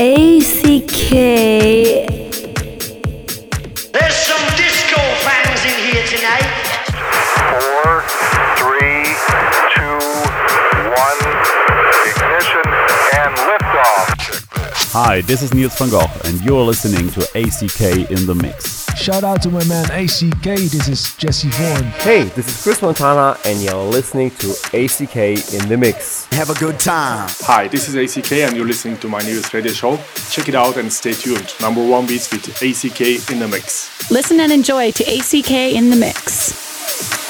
ACK. There's Hi, this is Niels van Gogh, and you're listening to ACK in the Mix. Shout out to my man ACK. This is Jesse Vaughan. Hey, this is Chris Montana, and you're listening to ACK in the Mix. Have a good time. Hi, this is ACK, and you're listening to my newest radio show. Check it out and stay tuned. Number one beats with ACK in the Mix. Listen and enjoy to ACK in the Mix.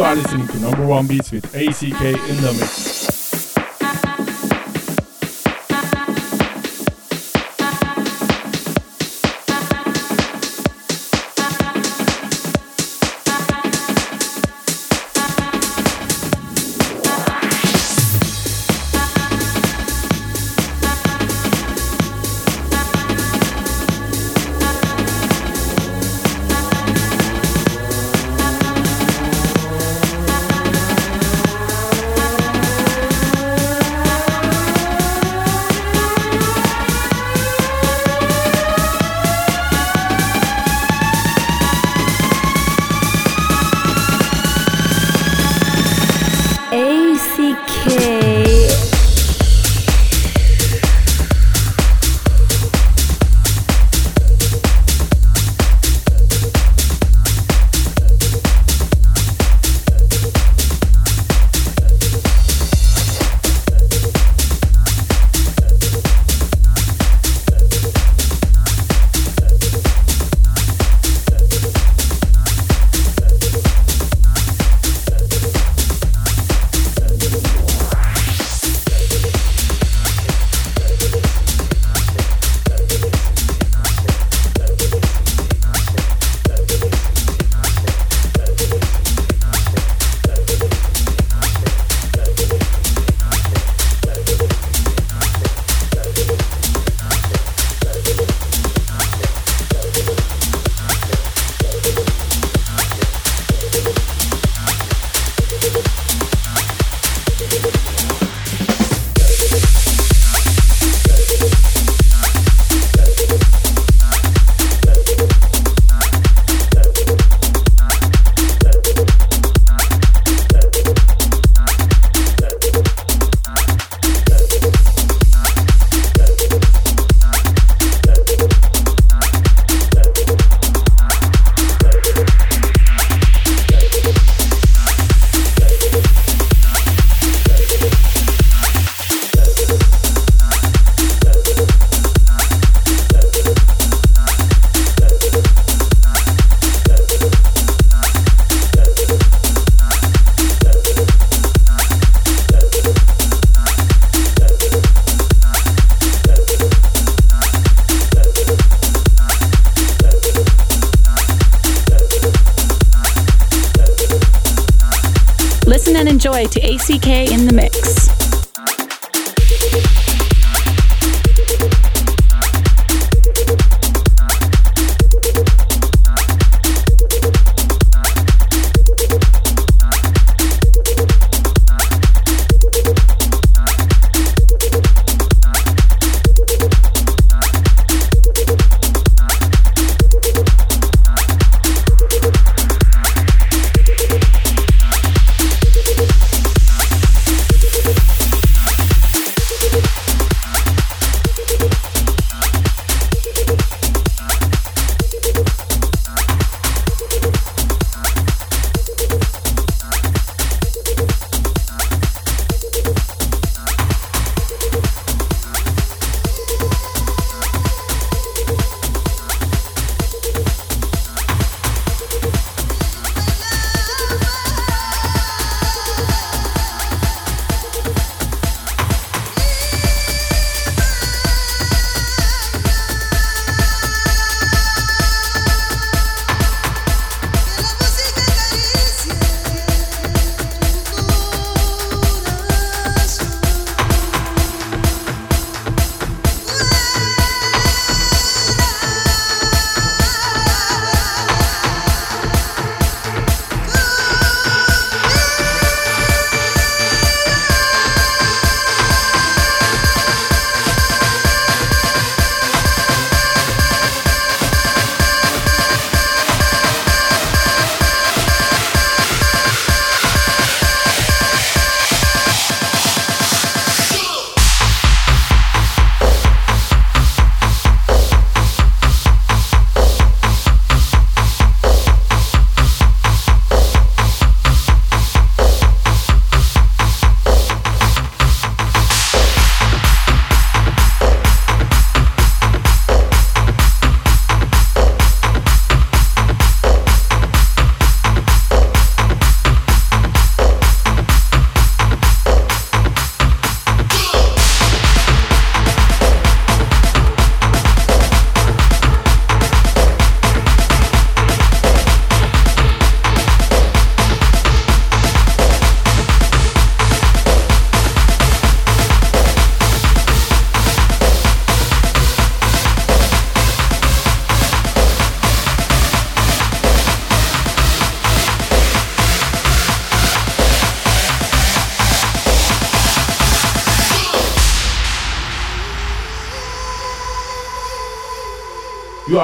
You are listening to number one beats with ACK in the mix. ACK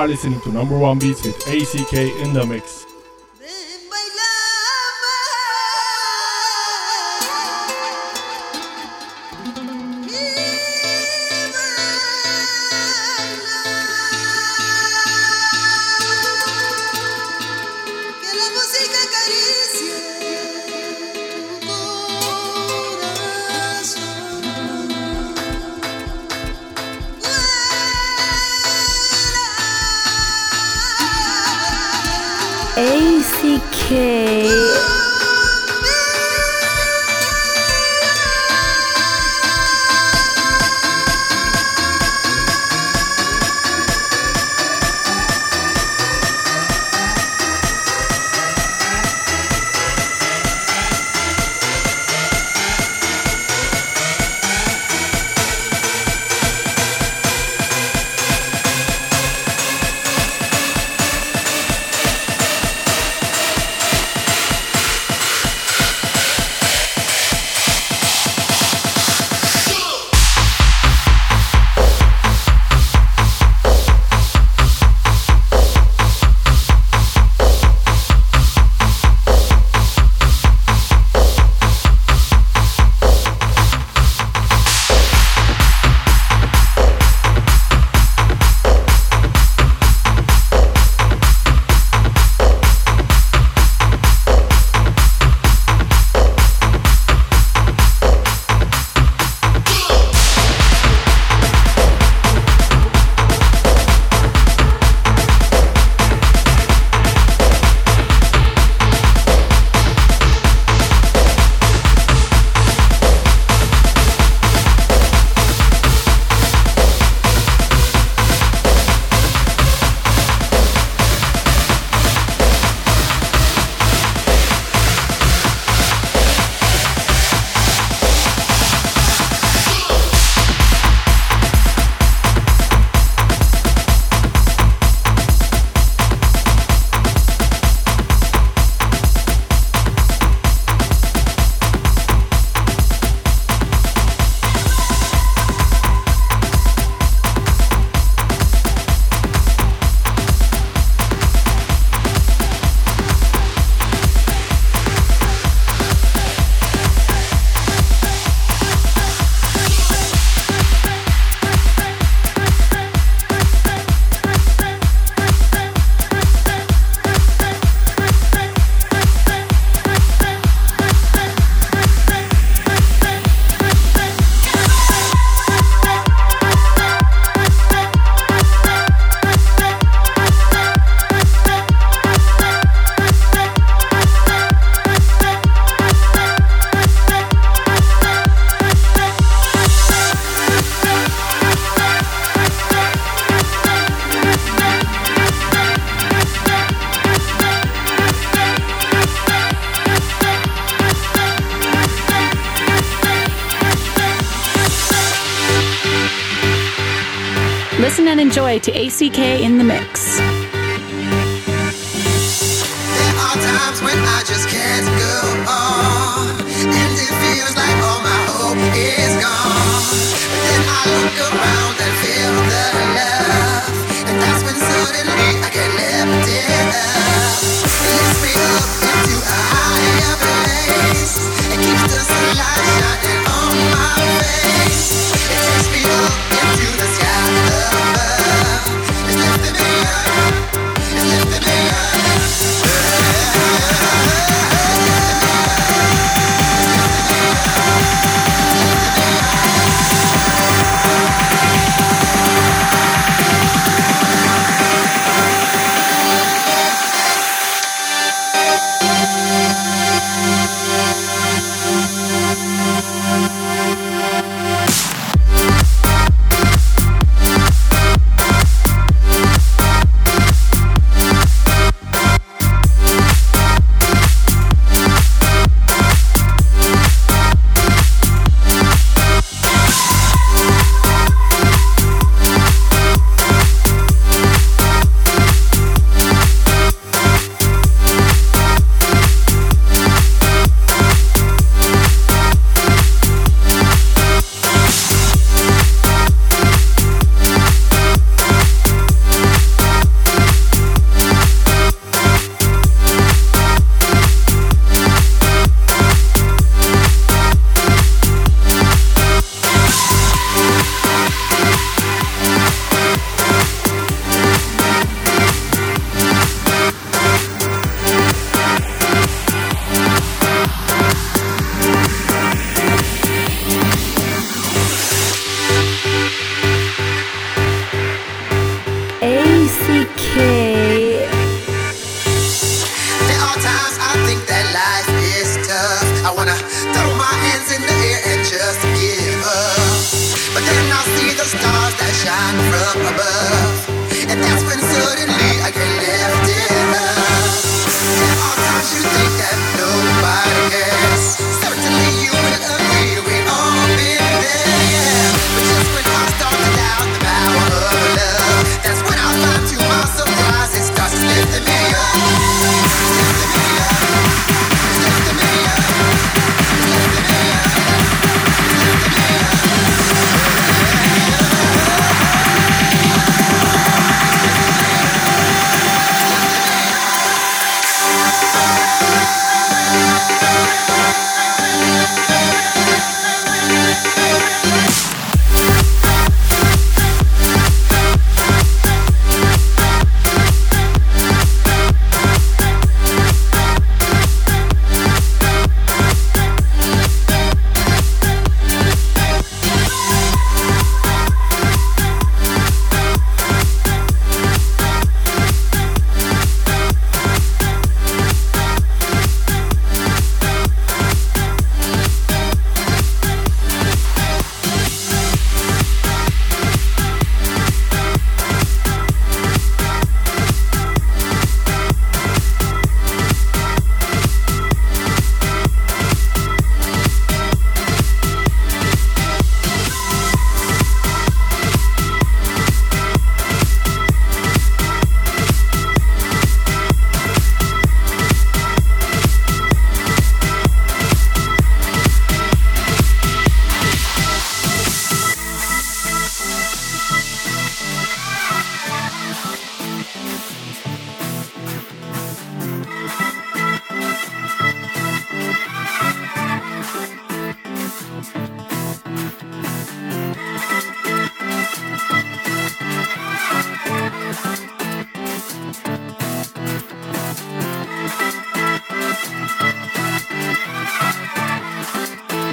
listening to Number One Beats with ACK in the Mix. to ACK in the Mix.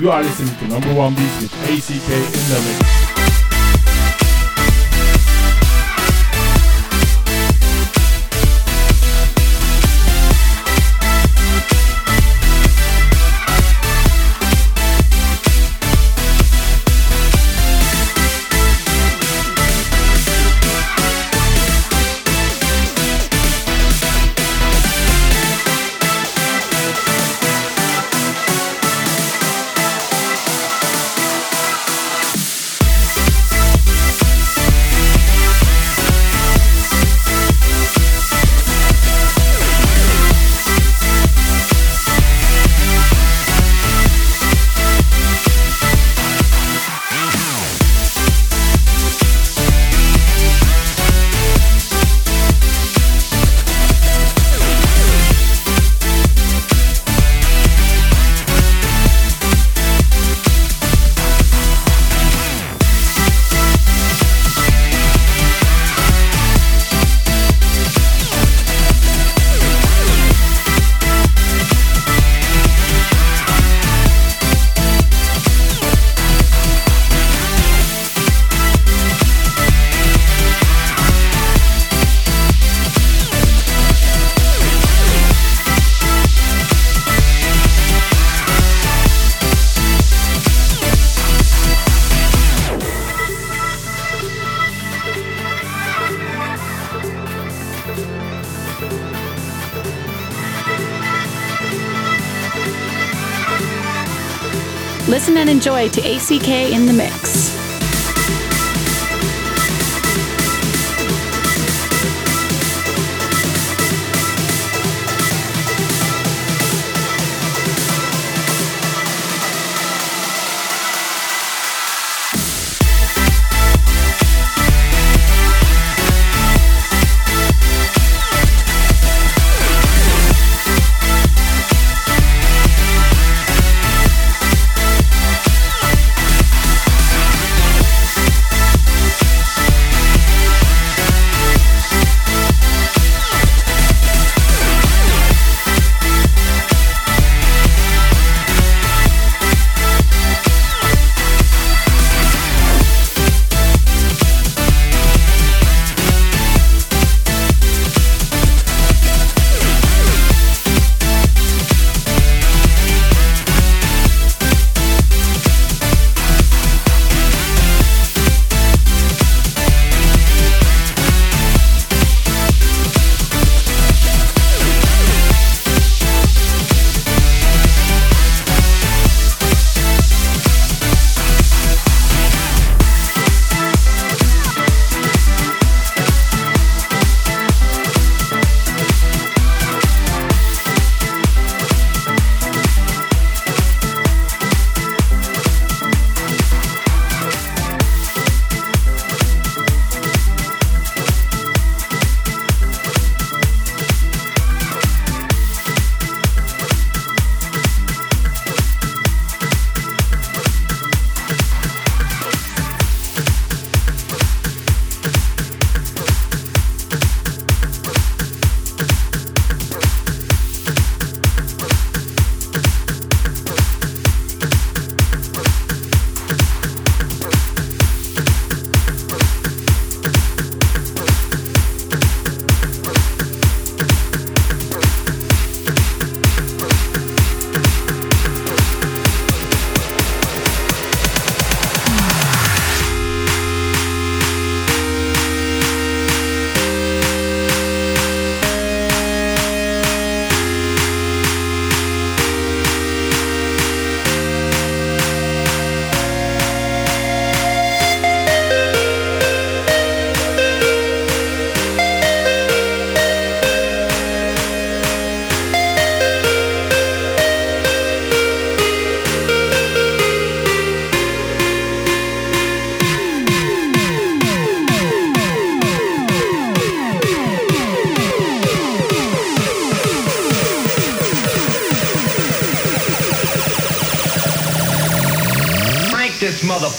You are listening to number one beats with ACK in the mix. Enjoy to ACK in the Mix.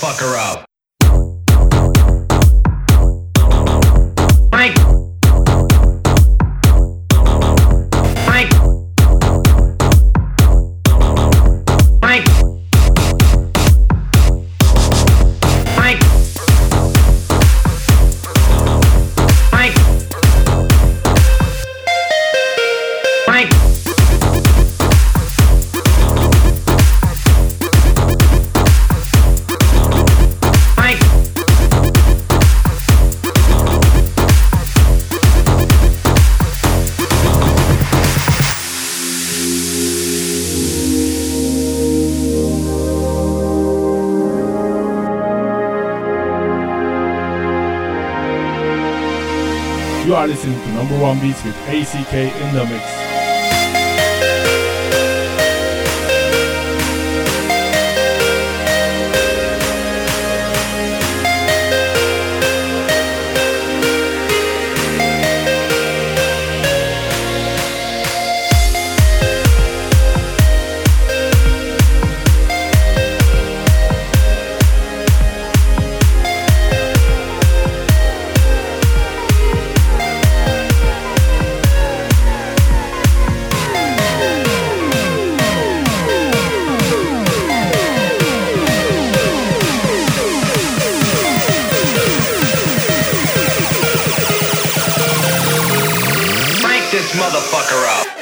fuck her up. Beats with ACK in the mix. motherfucker up.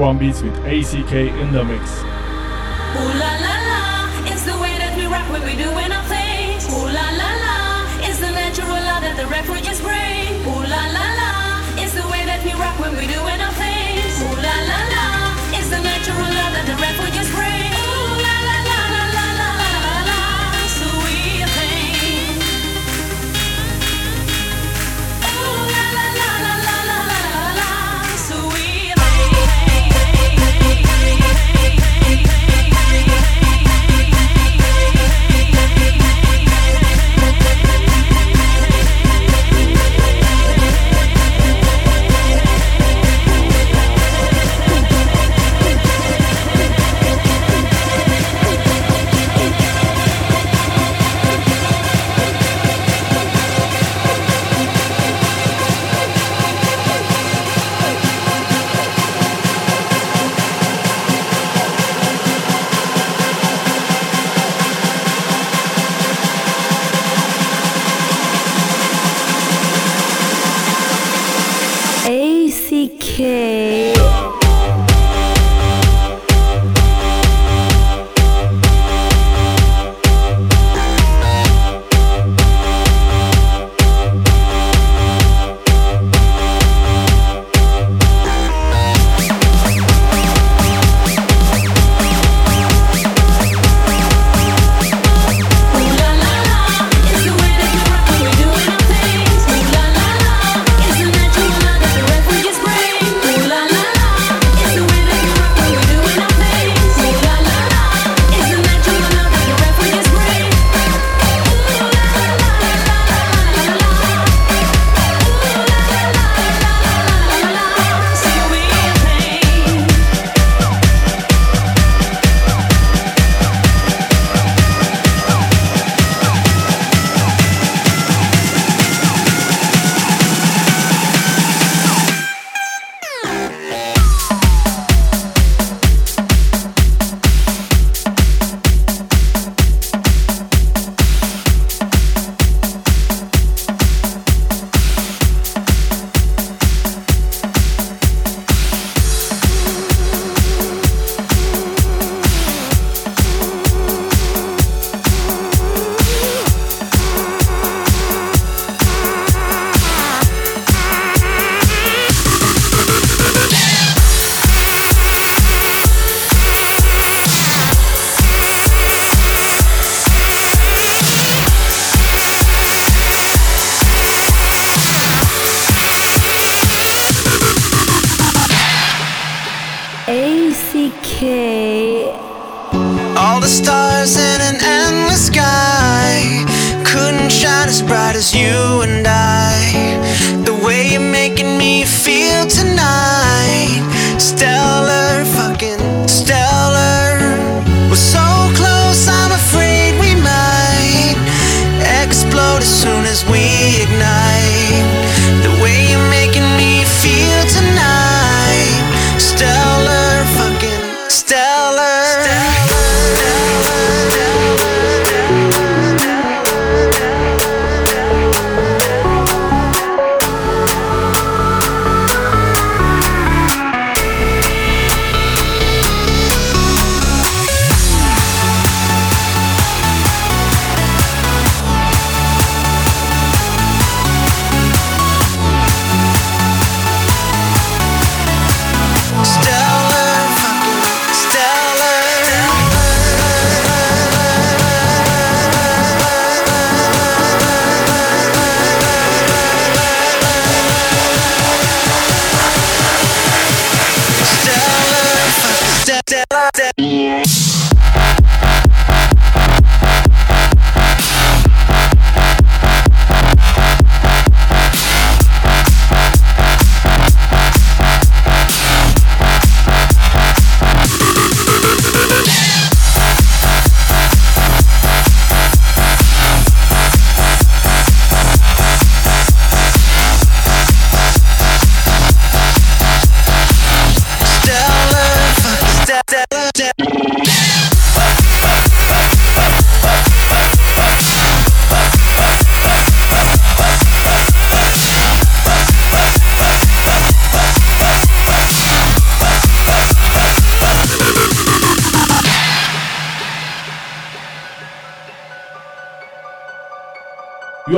One Beats with ACK in the mix.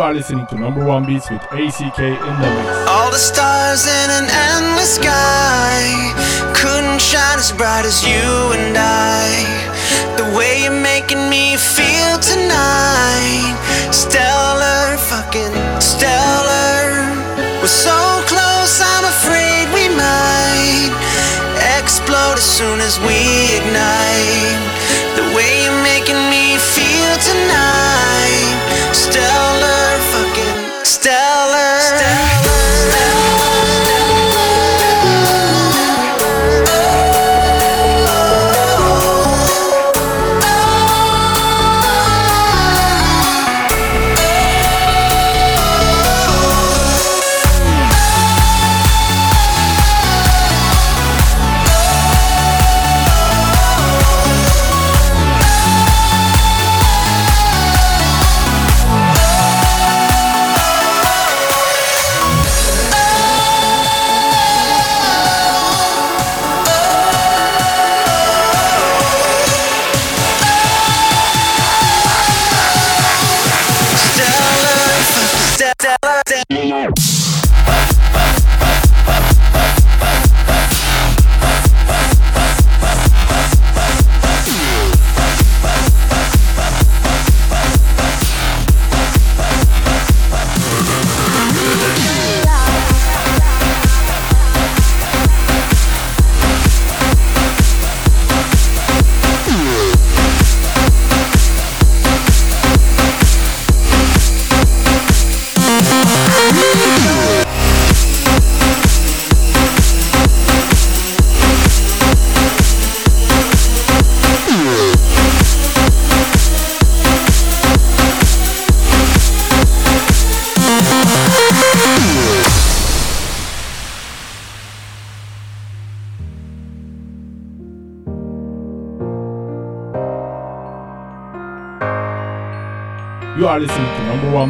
Are listening to number one beats with ACK in the mix. All the stars in an endless sky couldn't shine as bright as you and I. The way you're making me feel tonight, stellar, fucking stellar. We're so close, I'm afraid we might explode as soon as we ignite. The way you're making me feel tonight,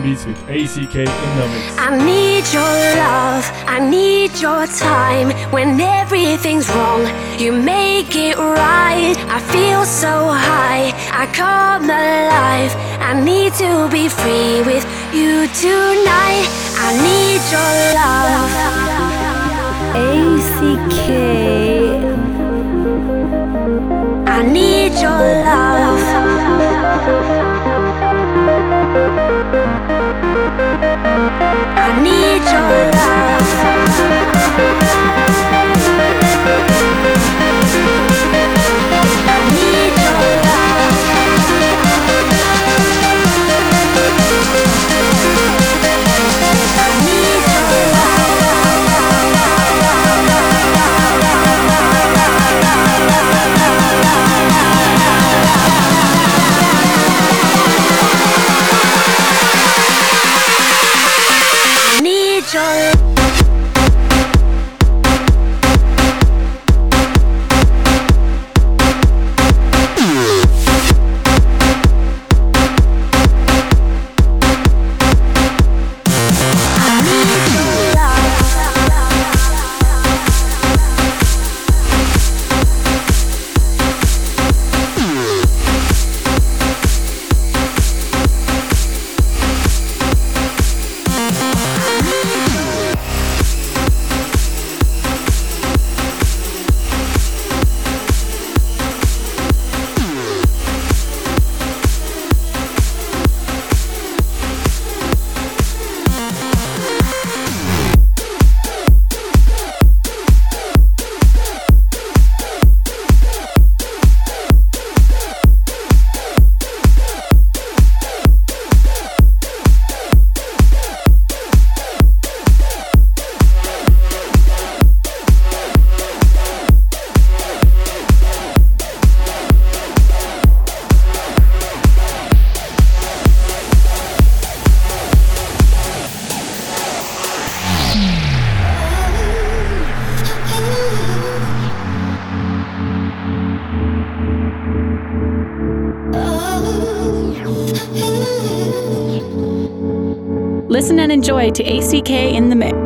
with ACK in the mix. I need your love, I need your time. When everything's wrong, you make it right. I feel so high, I come alive. I need to be free with you tonight. I need your love. ACK. I need your love. I need your love. To ACK in the Mix.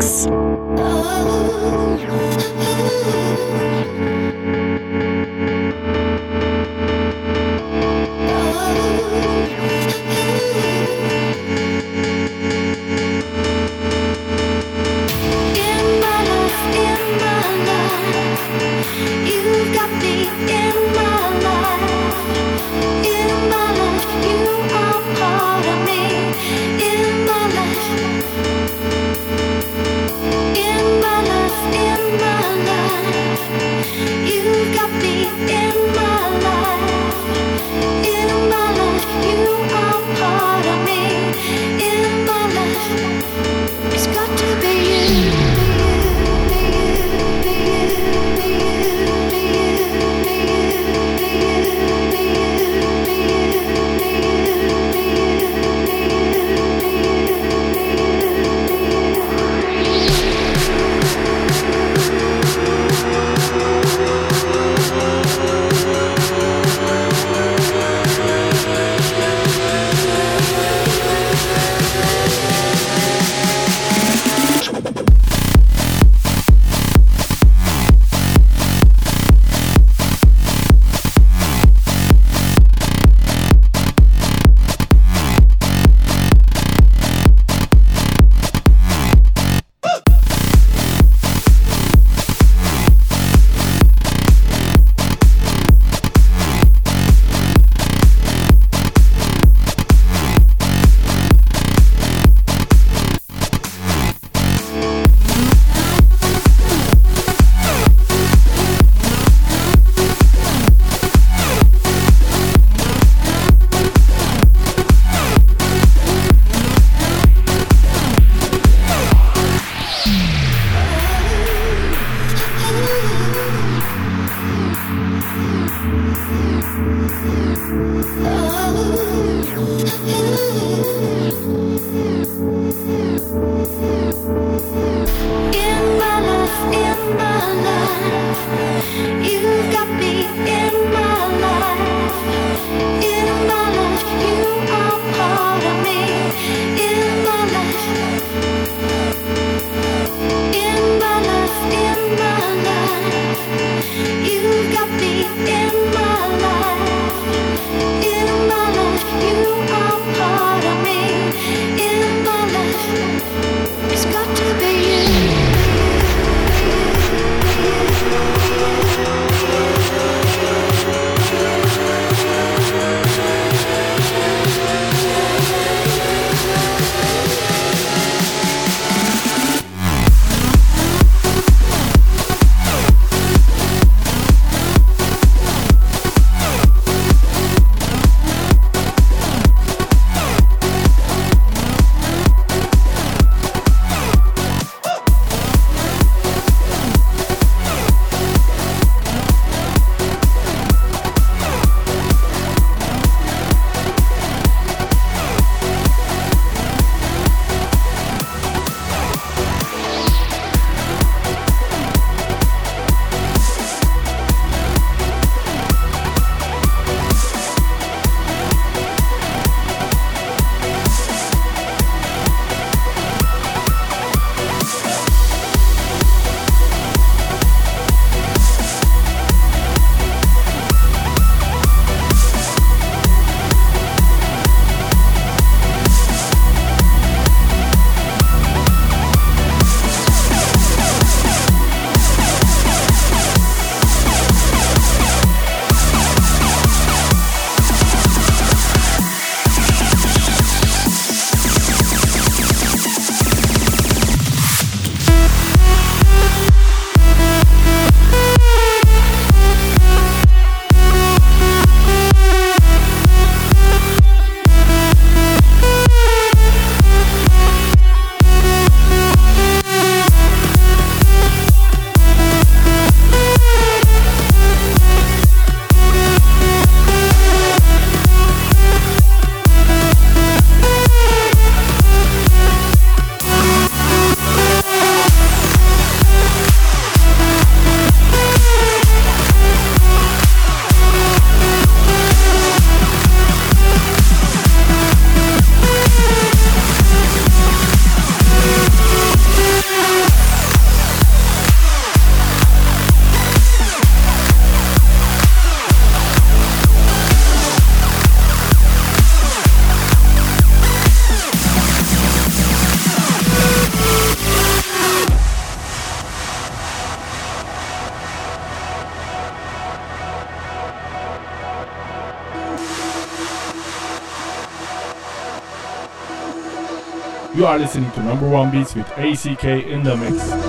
Are listening to number one beats with ACK in the mix.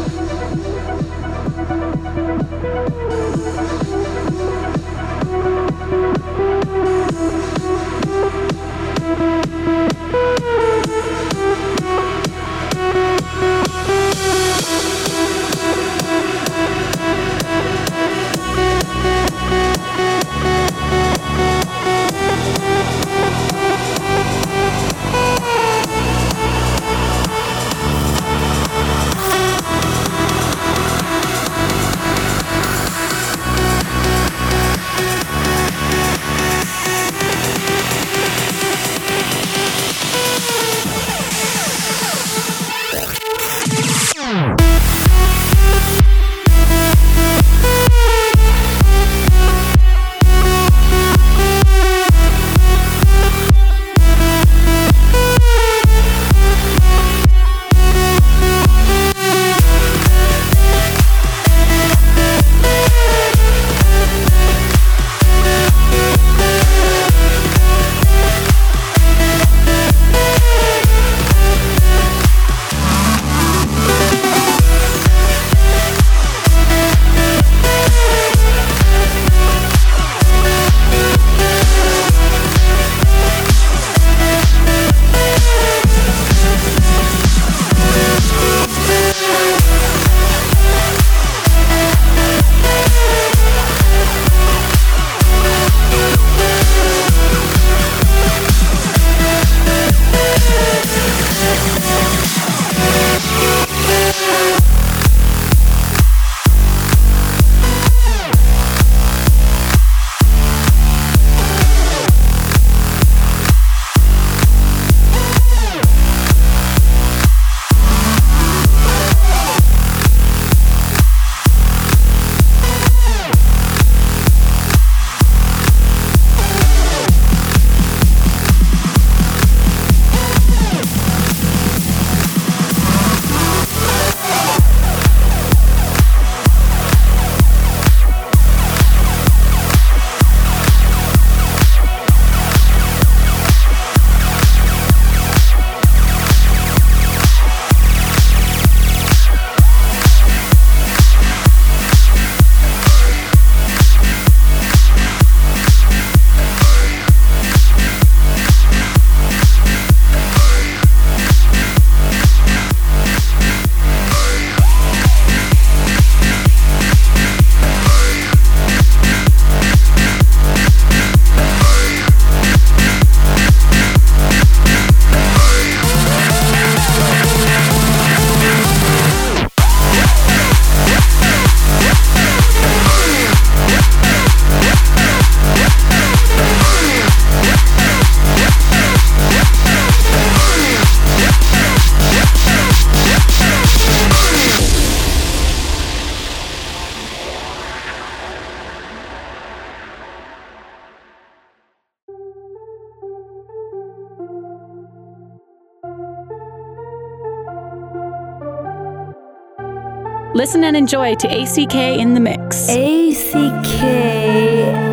Listen and enjoy to ACK in the Mix. ACK.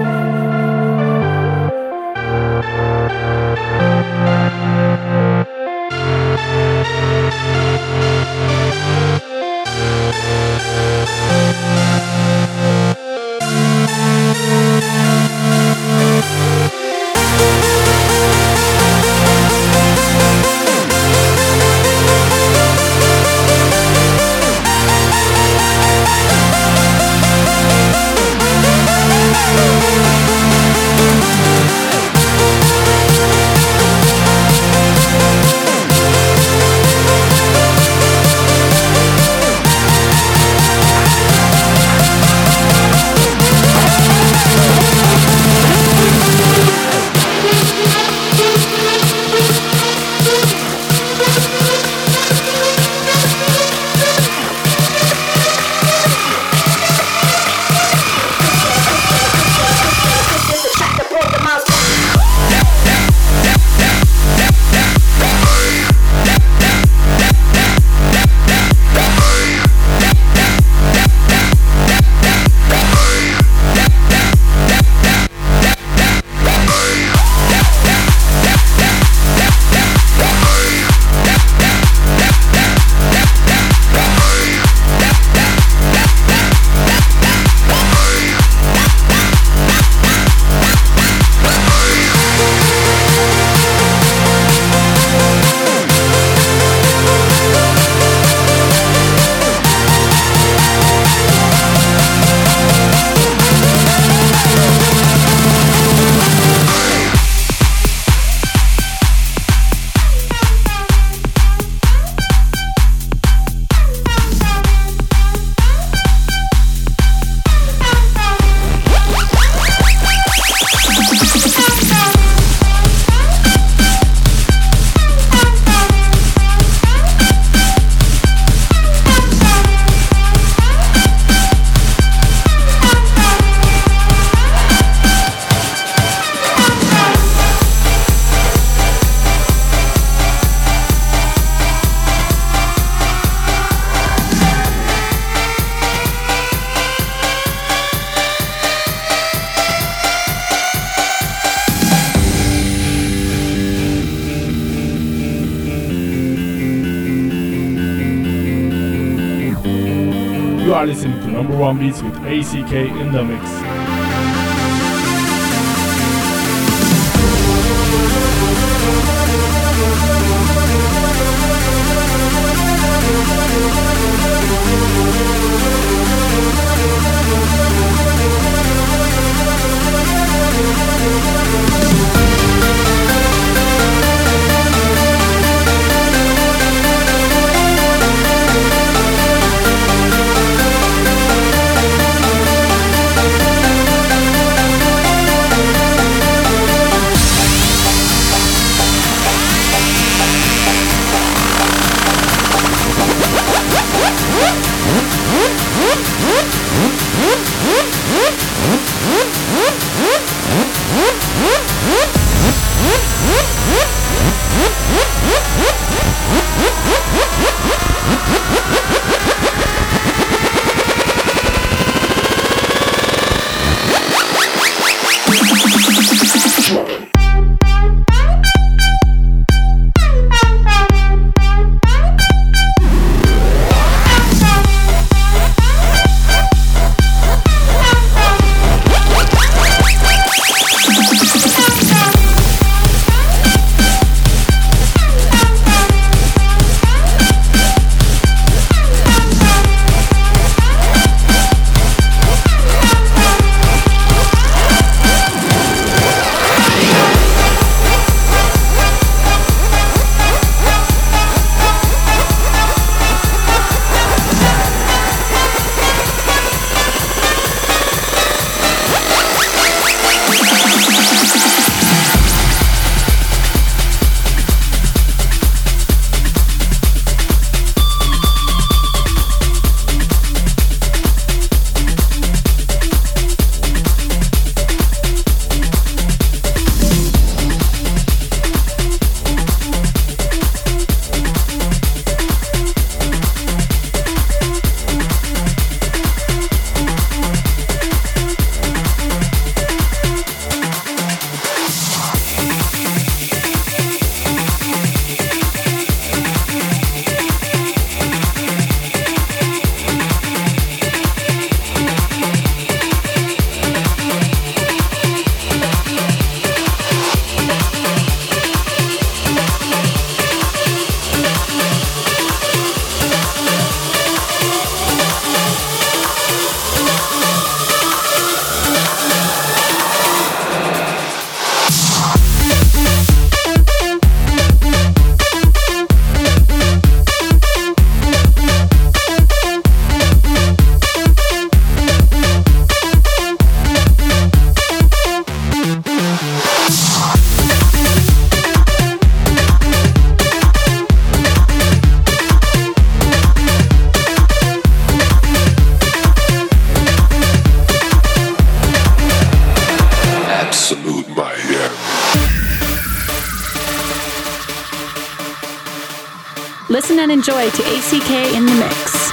Are listening to number one beats with ACK in the mix. Enjoy to ACK in the Mix.